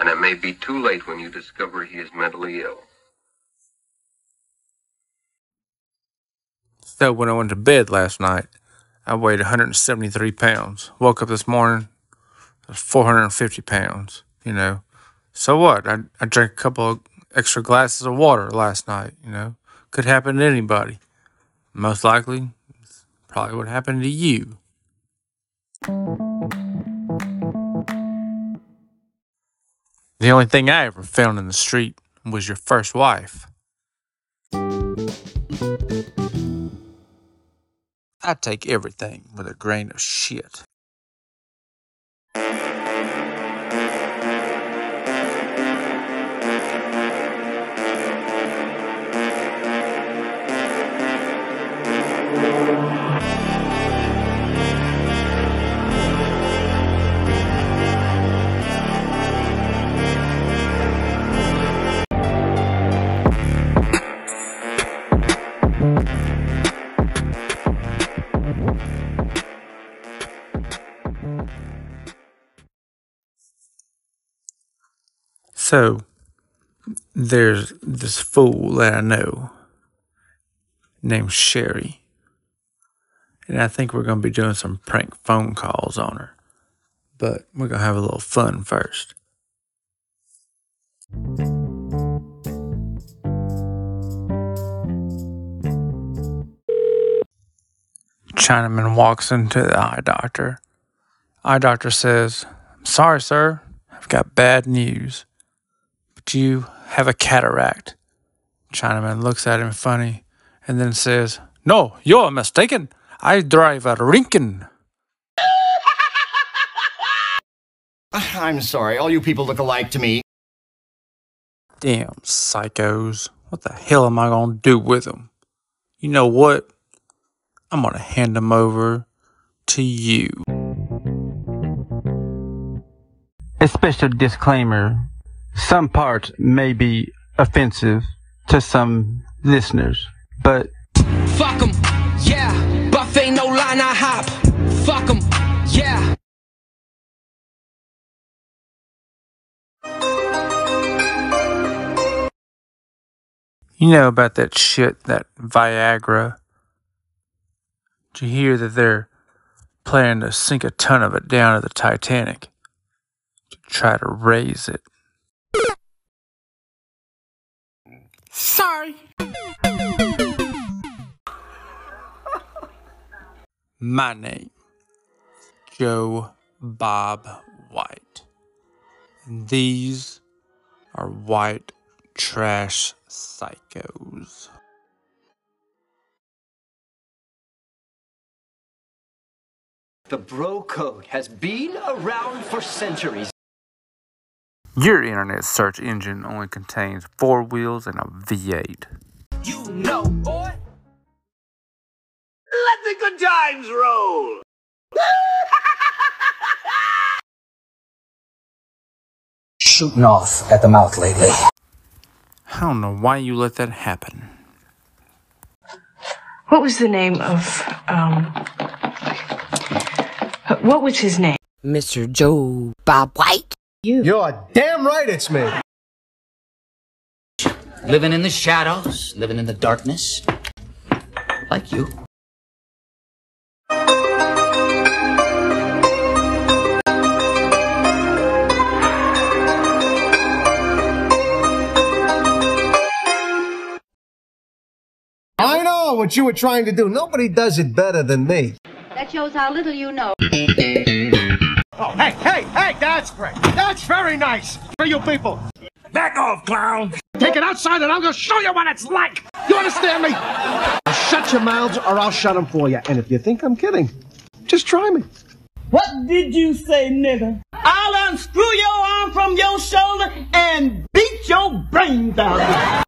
and it may be too late when you discover he is mentally ill. So when I went to bed last night, I weighed 173 pounds. Woke up this morning, I 450 pounds. You know, so what? I I drank a couple of extra glasses of water last night. You know, could happen to anybody. Most likely, probably what happened to you. The only thing I ever found in the street was your first wife. I take everything with a grain of shit. So, there's this fool that I know named Sherry. And I think we're going to be doing some prank phone calls on her. But we're going to have a little fun first. Chinaman walks into the eye doctor. Eye doctor says, I'm sorry, sir. I've got bad news. But you have a cataract. Chinaman looks at him funny and then says, No, you're mistaken. I drive a Rinkin. I'm sorry, all you people look alike to me. Damn psychos. What the hell am I going to do with them? You know what? I'm going to hand them over to you. A special disclaimer some parts may be offensive to some listeners, but Fuck 'em, yeah. Buff ain't no line I hop. Fuck 'em, yeah. You know about that shit, that Viagra? You hear that they're planning to sink a ton of it down to the Titanic to try to raise it? Sorry. My name is Joe Bob White. And these are white trash psychos. The bro code has been around for centuries. Your internet search engine only contains four wheels and a V8. You know, boy. Let the good times roll! shooting off at the mouth, lately. I don't know why you let that happen. What was the name of, um, what was his name? Mr. Joe Bob White. You. You're damn right it's me. Living in the shadows, living in the darkness. Like you. I know what you were trying to do. Nobody does it better than me. That shows how little you know. Oh, hey, hey, hey, that's great. That's very nice for you people. Back off, clown. Take it outside and I'm going to show you what it's like. You understand me? Now shut your mouths or I'll shut them for you. And if you think I'm kidding, just try me. What did you say, nigga? I'll unscrew your arm from your shoulder and beat your brains out.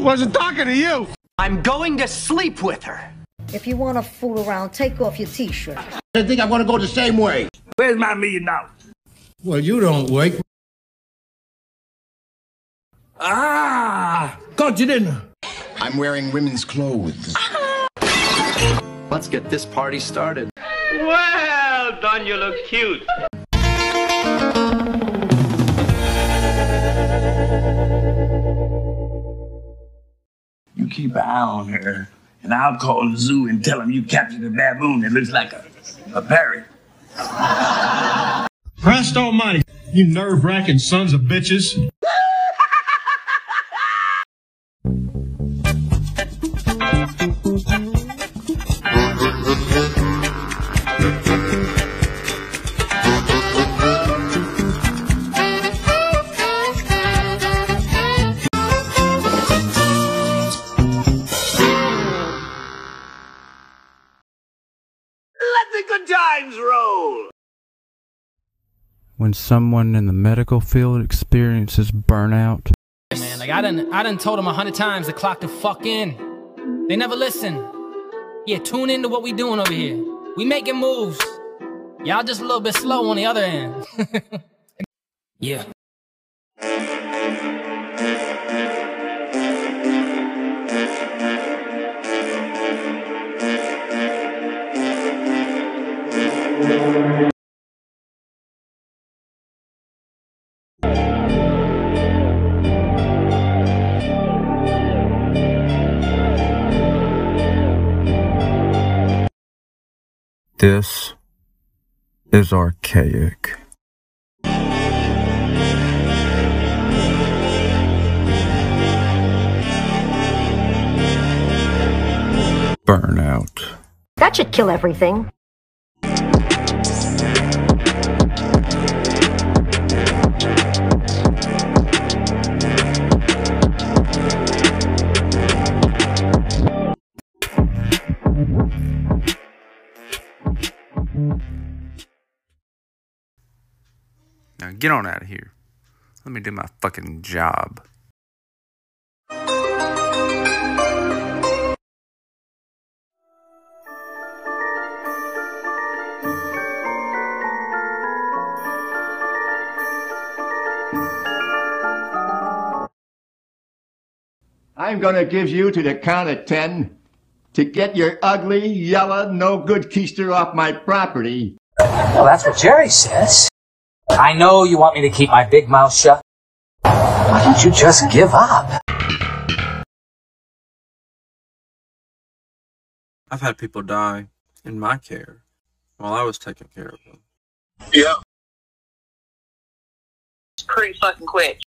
Wasn't talking to you. I'm going to sleep with her. If you want to fool around, take off your t-shirt. I think I'm going to go the same way. Where's my million dollars? Well, you don't work. Ah! Got you dinner. I'm wearing women's clothes. Let's get this party started. Well done, you look cute. You keep eye on her and I'll call the zoo and tell them you captured a baboon that looks like a, a parrot. Christ almighty, you nerve-wracking sons of bitches. When someone in the medical field experiences burnout, Man, like I done, I done told them a hundred times to clock the fuck in. They never listen. Yeah, tune into what we doing over here. We making moves. Y'all just a little bit slow on the other end. yeah. This is archaic. Burnout. That should kill everything. Get on out of here. Let me do my fucking job. I'm gonna give you to the count of ten to get your ugly, yellow, no good keister off my property. Well, that's what Jerry says. I know you want me to keep my big mouth shut. Why don't you just give up? I've had people die in my care while I was taking care of them. Yeah. It's pretty fucking quick.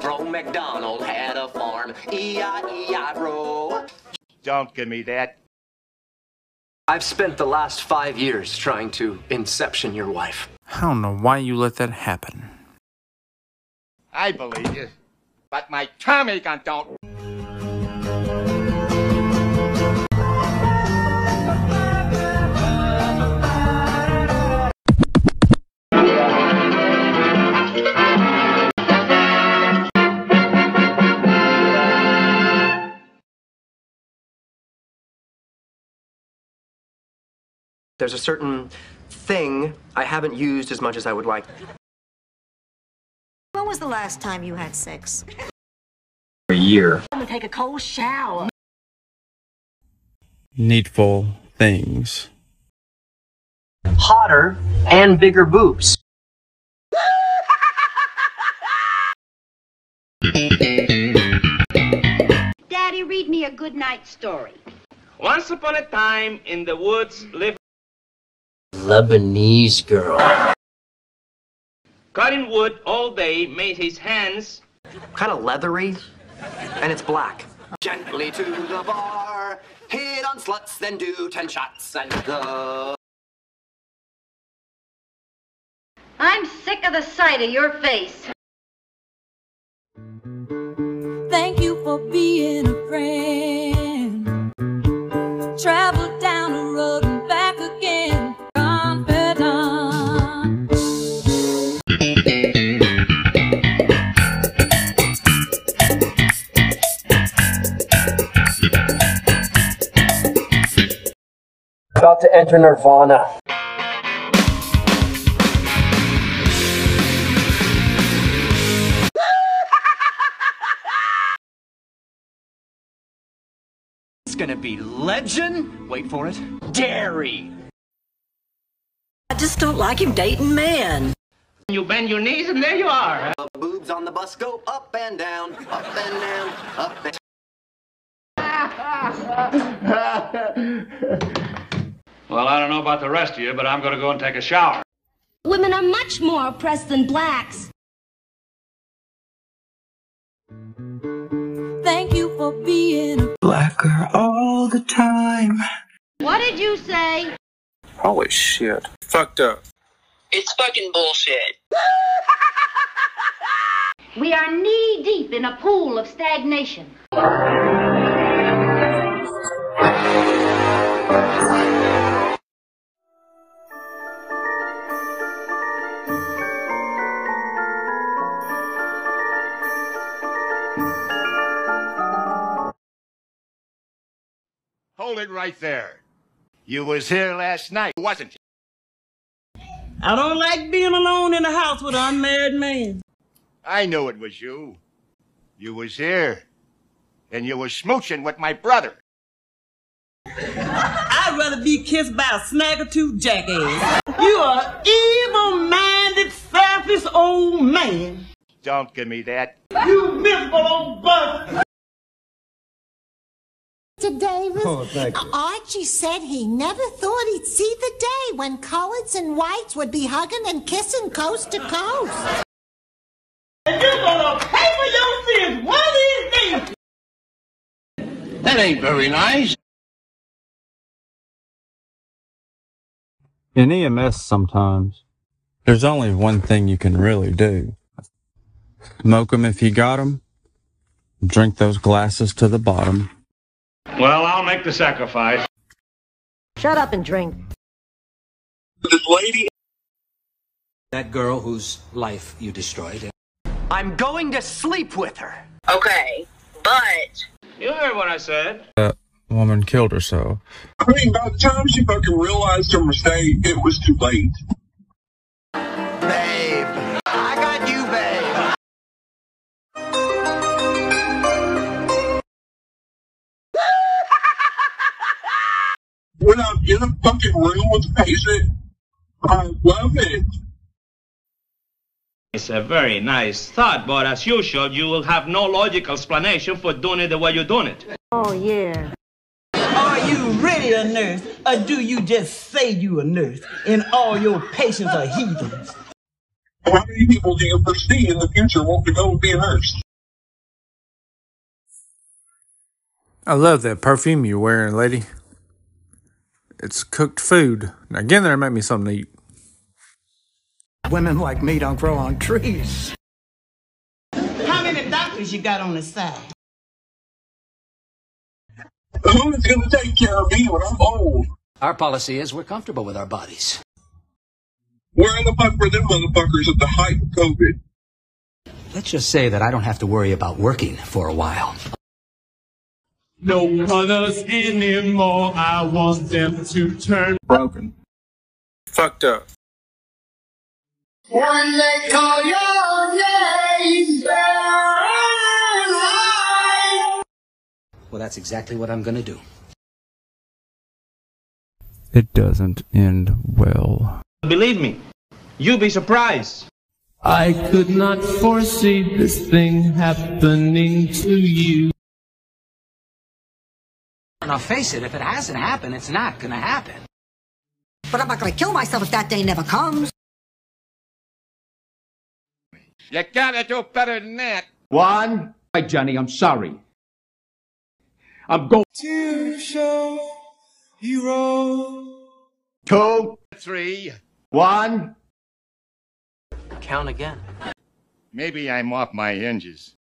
Bro McDonald had a farm, E-I-E-I-Bro. Don't give me that. I've spent the last five years trying to inception your wife. I don't know why you let that happen. I believe you, but my Tommy gun don't. There's a certain thing I haven't used as much as I would like. When was the last time you had sex? A year. I'm gonna take a cold shower. Needful things. Hotter and bigger boobs. Daddy, read me a good night story. Once upon a time in the woods lived Lebanese girl. cutting wood all day made his hands Kind of leathery, and it's black. Gently to the bar, hit on sluts, then do ten shots, and go. I'm sick of the sight of your face. Thank you for being a friend. Travel About to enter Nirvana. It's gonna be legend. Wait for it. Dairy. I just don't like him dating men. you bend your knees and there you are. The boobs on the bus go up and down, up and down, up and Well, I don't know about the rest of you, but I'm going to go and take a shower. Women are much more oppressed than blacks. Thank you for being a Blacker all the time. What did you say? Holy shit. Fucked up. It's fucking bullshit. We are knee deep in a pool of stagnation. Hold it right there. You was here last night, wasn't you? I don't like being alone in the house with an unmarried man. I knew it was you. You was here. And you was smooching with my brother. I'd rather be kissed by a snagger-tooth jackass. You are evil-minded, selfish old man. Don't give me that. You miserable old bug. Mr. Davis, Oh, thank you. Archie said he never thought he'd see the day when coloreds and whites would be hugging and kissing coast to coast. And you're gonna pay for your sins one of these days. That ain't very nice. In EMS sometimes, there's only one thing you can really do. Smoke 'em if you got 'em. Drink those glasses to the bottom. Well, I'll make the sacrifice. Shut up and drink. This lady. That girl whose life you destroyed. I'm going to sleep with her. Okay, but. You heard what I said. That woman killed herself. I mean, by the time she fucking realized her mistake, it was too late. In a fucking room with a patient, I love it. It's a very nice thought, but as usual, you will have no logical explanation for doing it the way you're doing it. Oh, yeah. Are you really a nurse, or do you just say you a nurse and all your patients are heathens? How many people do you foresee in the future want to go and be a nurse? I love that perfume you're wearing, lady. It's cooked food. Now get in there and make me something to eat. Women like me don't grow on trees. How many doctors you got on the side? Who's gonna take care of me when I'm old? Our policy is we're comfortable with our bodies. Where in the fuck were them motherfuckers at the height of COVID? Let's just say that I don't have to worry about working for a while. No colors anymore. I want them to turn broken. Fucked up. When they call your name, Well, that's exactly what I'm gonna do. It doesn't end well. Believe me, you'll be surprised. I could not foresee this thing happening to you. Now face it, if it hasn't happened, it's not gonna happen. But I'm not gonna kill myself if that day never comes. You gotta do better than that. One. Hi, Johnny, I'm sorry. I'm going To show hero. Two, three, one. Count again. Maybe I'm off my hinges.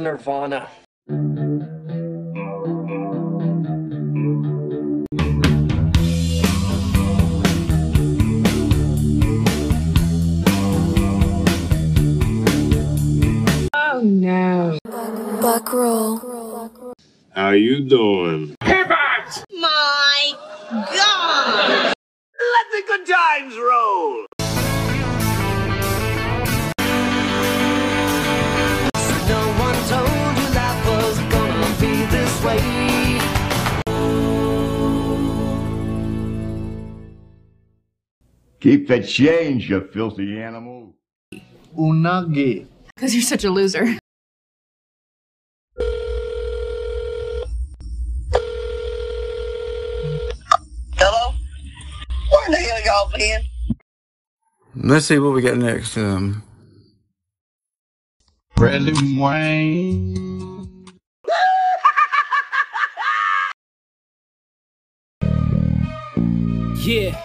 Nirvana. Oh no. Buck roll. How you doing? My God! Let the good times roll. Keep the change, you filthy animal. Unagi. Because you're such a loser. Hello? Where the hell y'all been? Let's see what we got next. Um, Freddie Wayne. Yeah.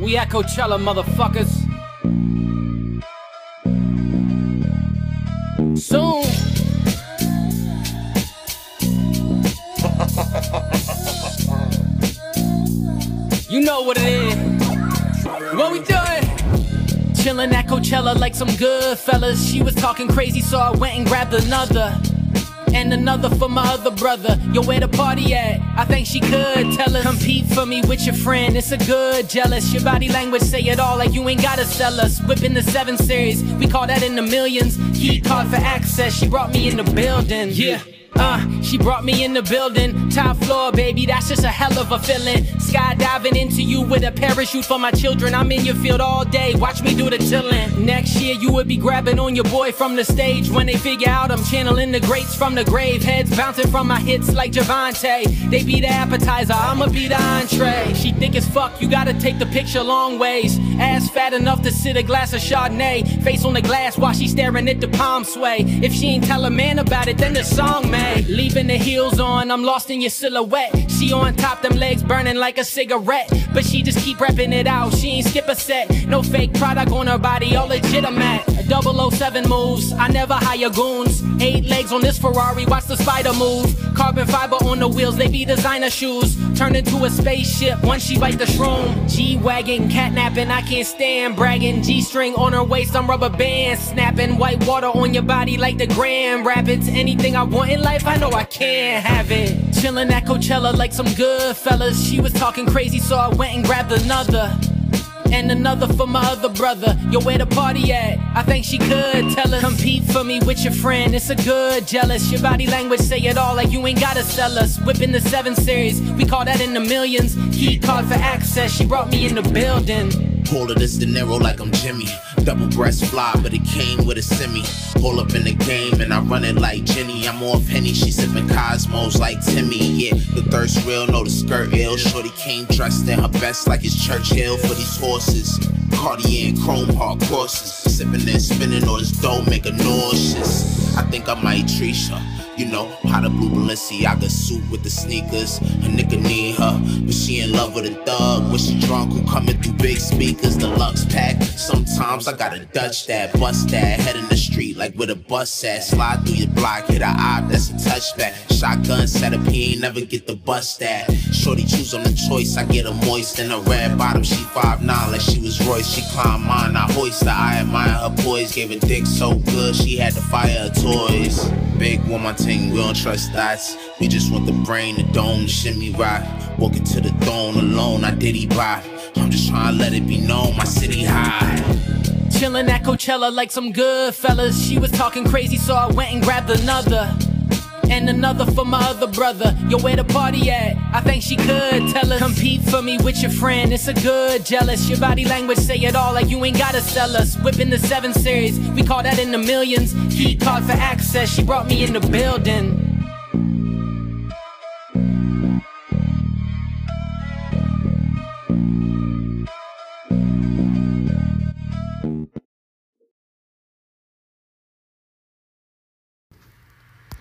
We at Coachella, motherfuckers. Soon. you know what it is. What we doing? Chillin' at Coachella like some good fellas. She was talking crazy, so I went and grabbed another. And another for my other brother. Yo, where the party at? I think she could tell us. Compete for me with your friend. It's a good jealous. Your body language say it all like you ain't gotta sell us. Whipping the 7 Series. We call that in the millions. Key card for access. She brought me in the building. Yeah. Uh, she brought me in the building, top floor, baby. That's just a hell of a feeling. Skydiving into you with a parachute for my children. I'm in your field all day. Watch me do the tillin'. Next year, you would be grabbing on your boy from the stage. When they figure out I'm channeling the greats from the grave, heads bouncing from my hits like Javante. They be the appetizer, I'ma be the entree. She thick as fuck, you gotta take the picture long ways. Ass fat enough to sit a glass of Chardonnay. Face on the glass while she staring at the palm sway. If she ain't tell a man about it, then the song made. Leaving the heels on, I'm lost in your silhouette. She on top, them legs burning like a cigarette. But she just keep repping it out, she ain't skip a set. No fake product on her body, all legitimate. 007 moves, I never hire goons. Eight legs on this Ferrari, watch the spider move. Carbon fiber on the wheels, they be designer shoes. Turn into a spaceship once she bite the shroom. G-Wagon, catnapping, I can't stand bragging. G-string on her waist, I'm rubber band snapping. White water on your body like the Grand Rapids. Anything I want in life, I know I can't have it. Chillin' at Coachella like some good fellas. She was talking crazy, so I went and grabbed another. And another for my other brother. Yo, where the party at? I think she could tell us. Compete for me with your friend. It's a good jealous. Your body language say it all like you ain't gotta sell us. Whipping the 7 Series. We call that in the millions. Key card for access. She brought me in the building. Pull of this De Niro like I'm Jimmy. Double breast fly, but it came with a semi. Pull up in the game and I run it like Jenny. I'm off Henny, she sipping Cosmos like Timmy. Yeah, the thirst real, know the skirt ill. Shorty came dressed in her best like it's Churchill for these horses. Cartier and chrome hard courses. Sipping and spinning, all this dough make her nauseous. I think I might treat her. You know, how the blue Balenciaga suit with the sneakers. Her nigga need her, but she in love with a thug. When she drunk, who coming through big speakers, the Lux pack. Sometimes I gotta Dutch that, bust that, head in the street like with a bus at. Slide through your block, hit a eye, that's a touchback. Shotgun setup, he ain't never get the bust that. Shorty choose on the choice, I get her moist in a red bottom. She 5'9 like she was Royce, she climbed mine. I hoist her, I admire her poise. Gave her dick so good, she had to fire toys. Big woman ting, we don't trust thoughts. We just want the brain, the dome, the shimmy rock. Walking to the throne alone, I diddy bop. I'm just trying to let it be known, my city high. Chillin' at Coachella like some good fellas. She was talking crazy, so I went and grabbed another. And another for my other brother. Yo, where the party at? I think she could tell us. Compete for me with your friend. It's a good jealous. Your body language say it all like you ain't gotta sell us. Whipping the 7 Series. We call that in the millions. Key card for access. She brought me in the building.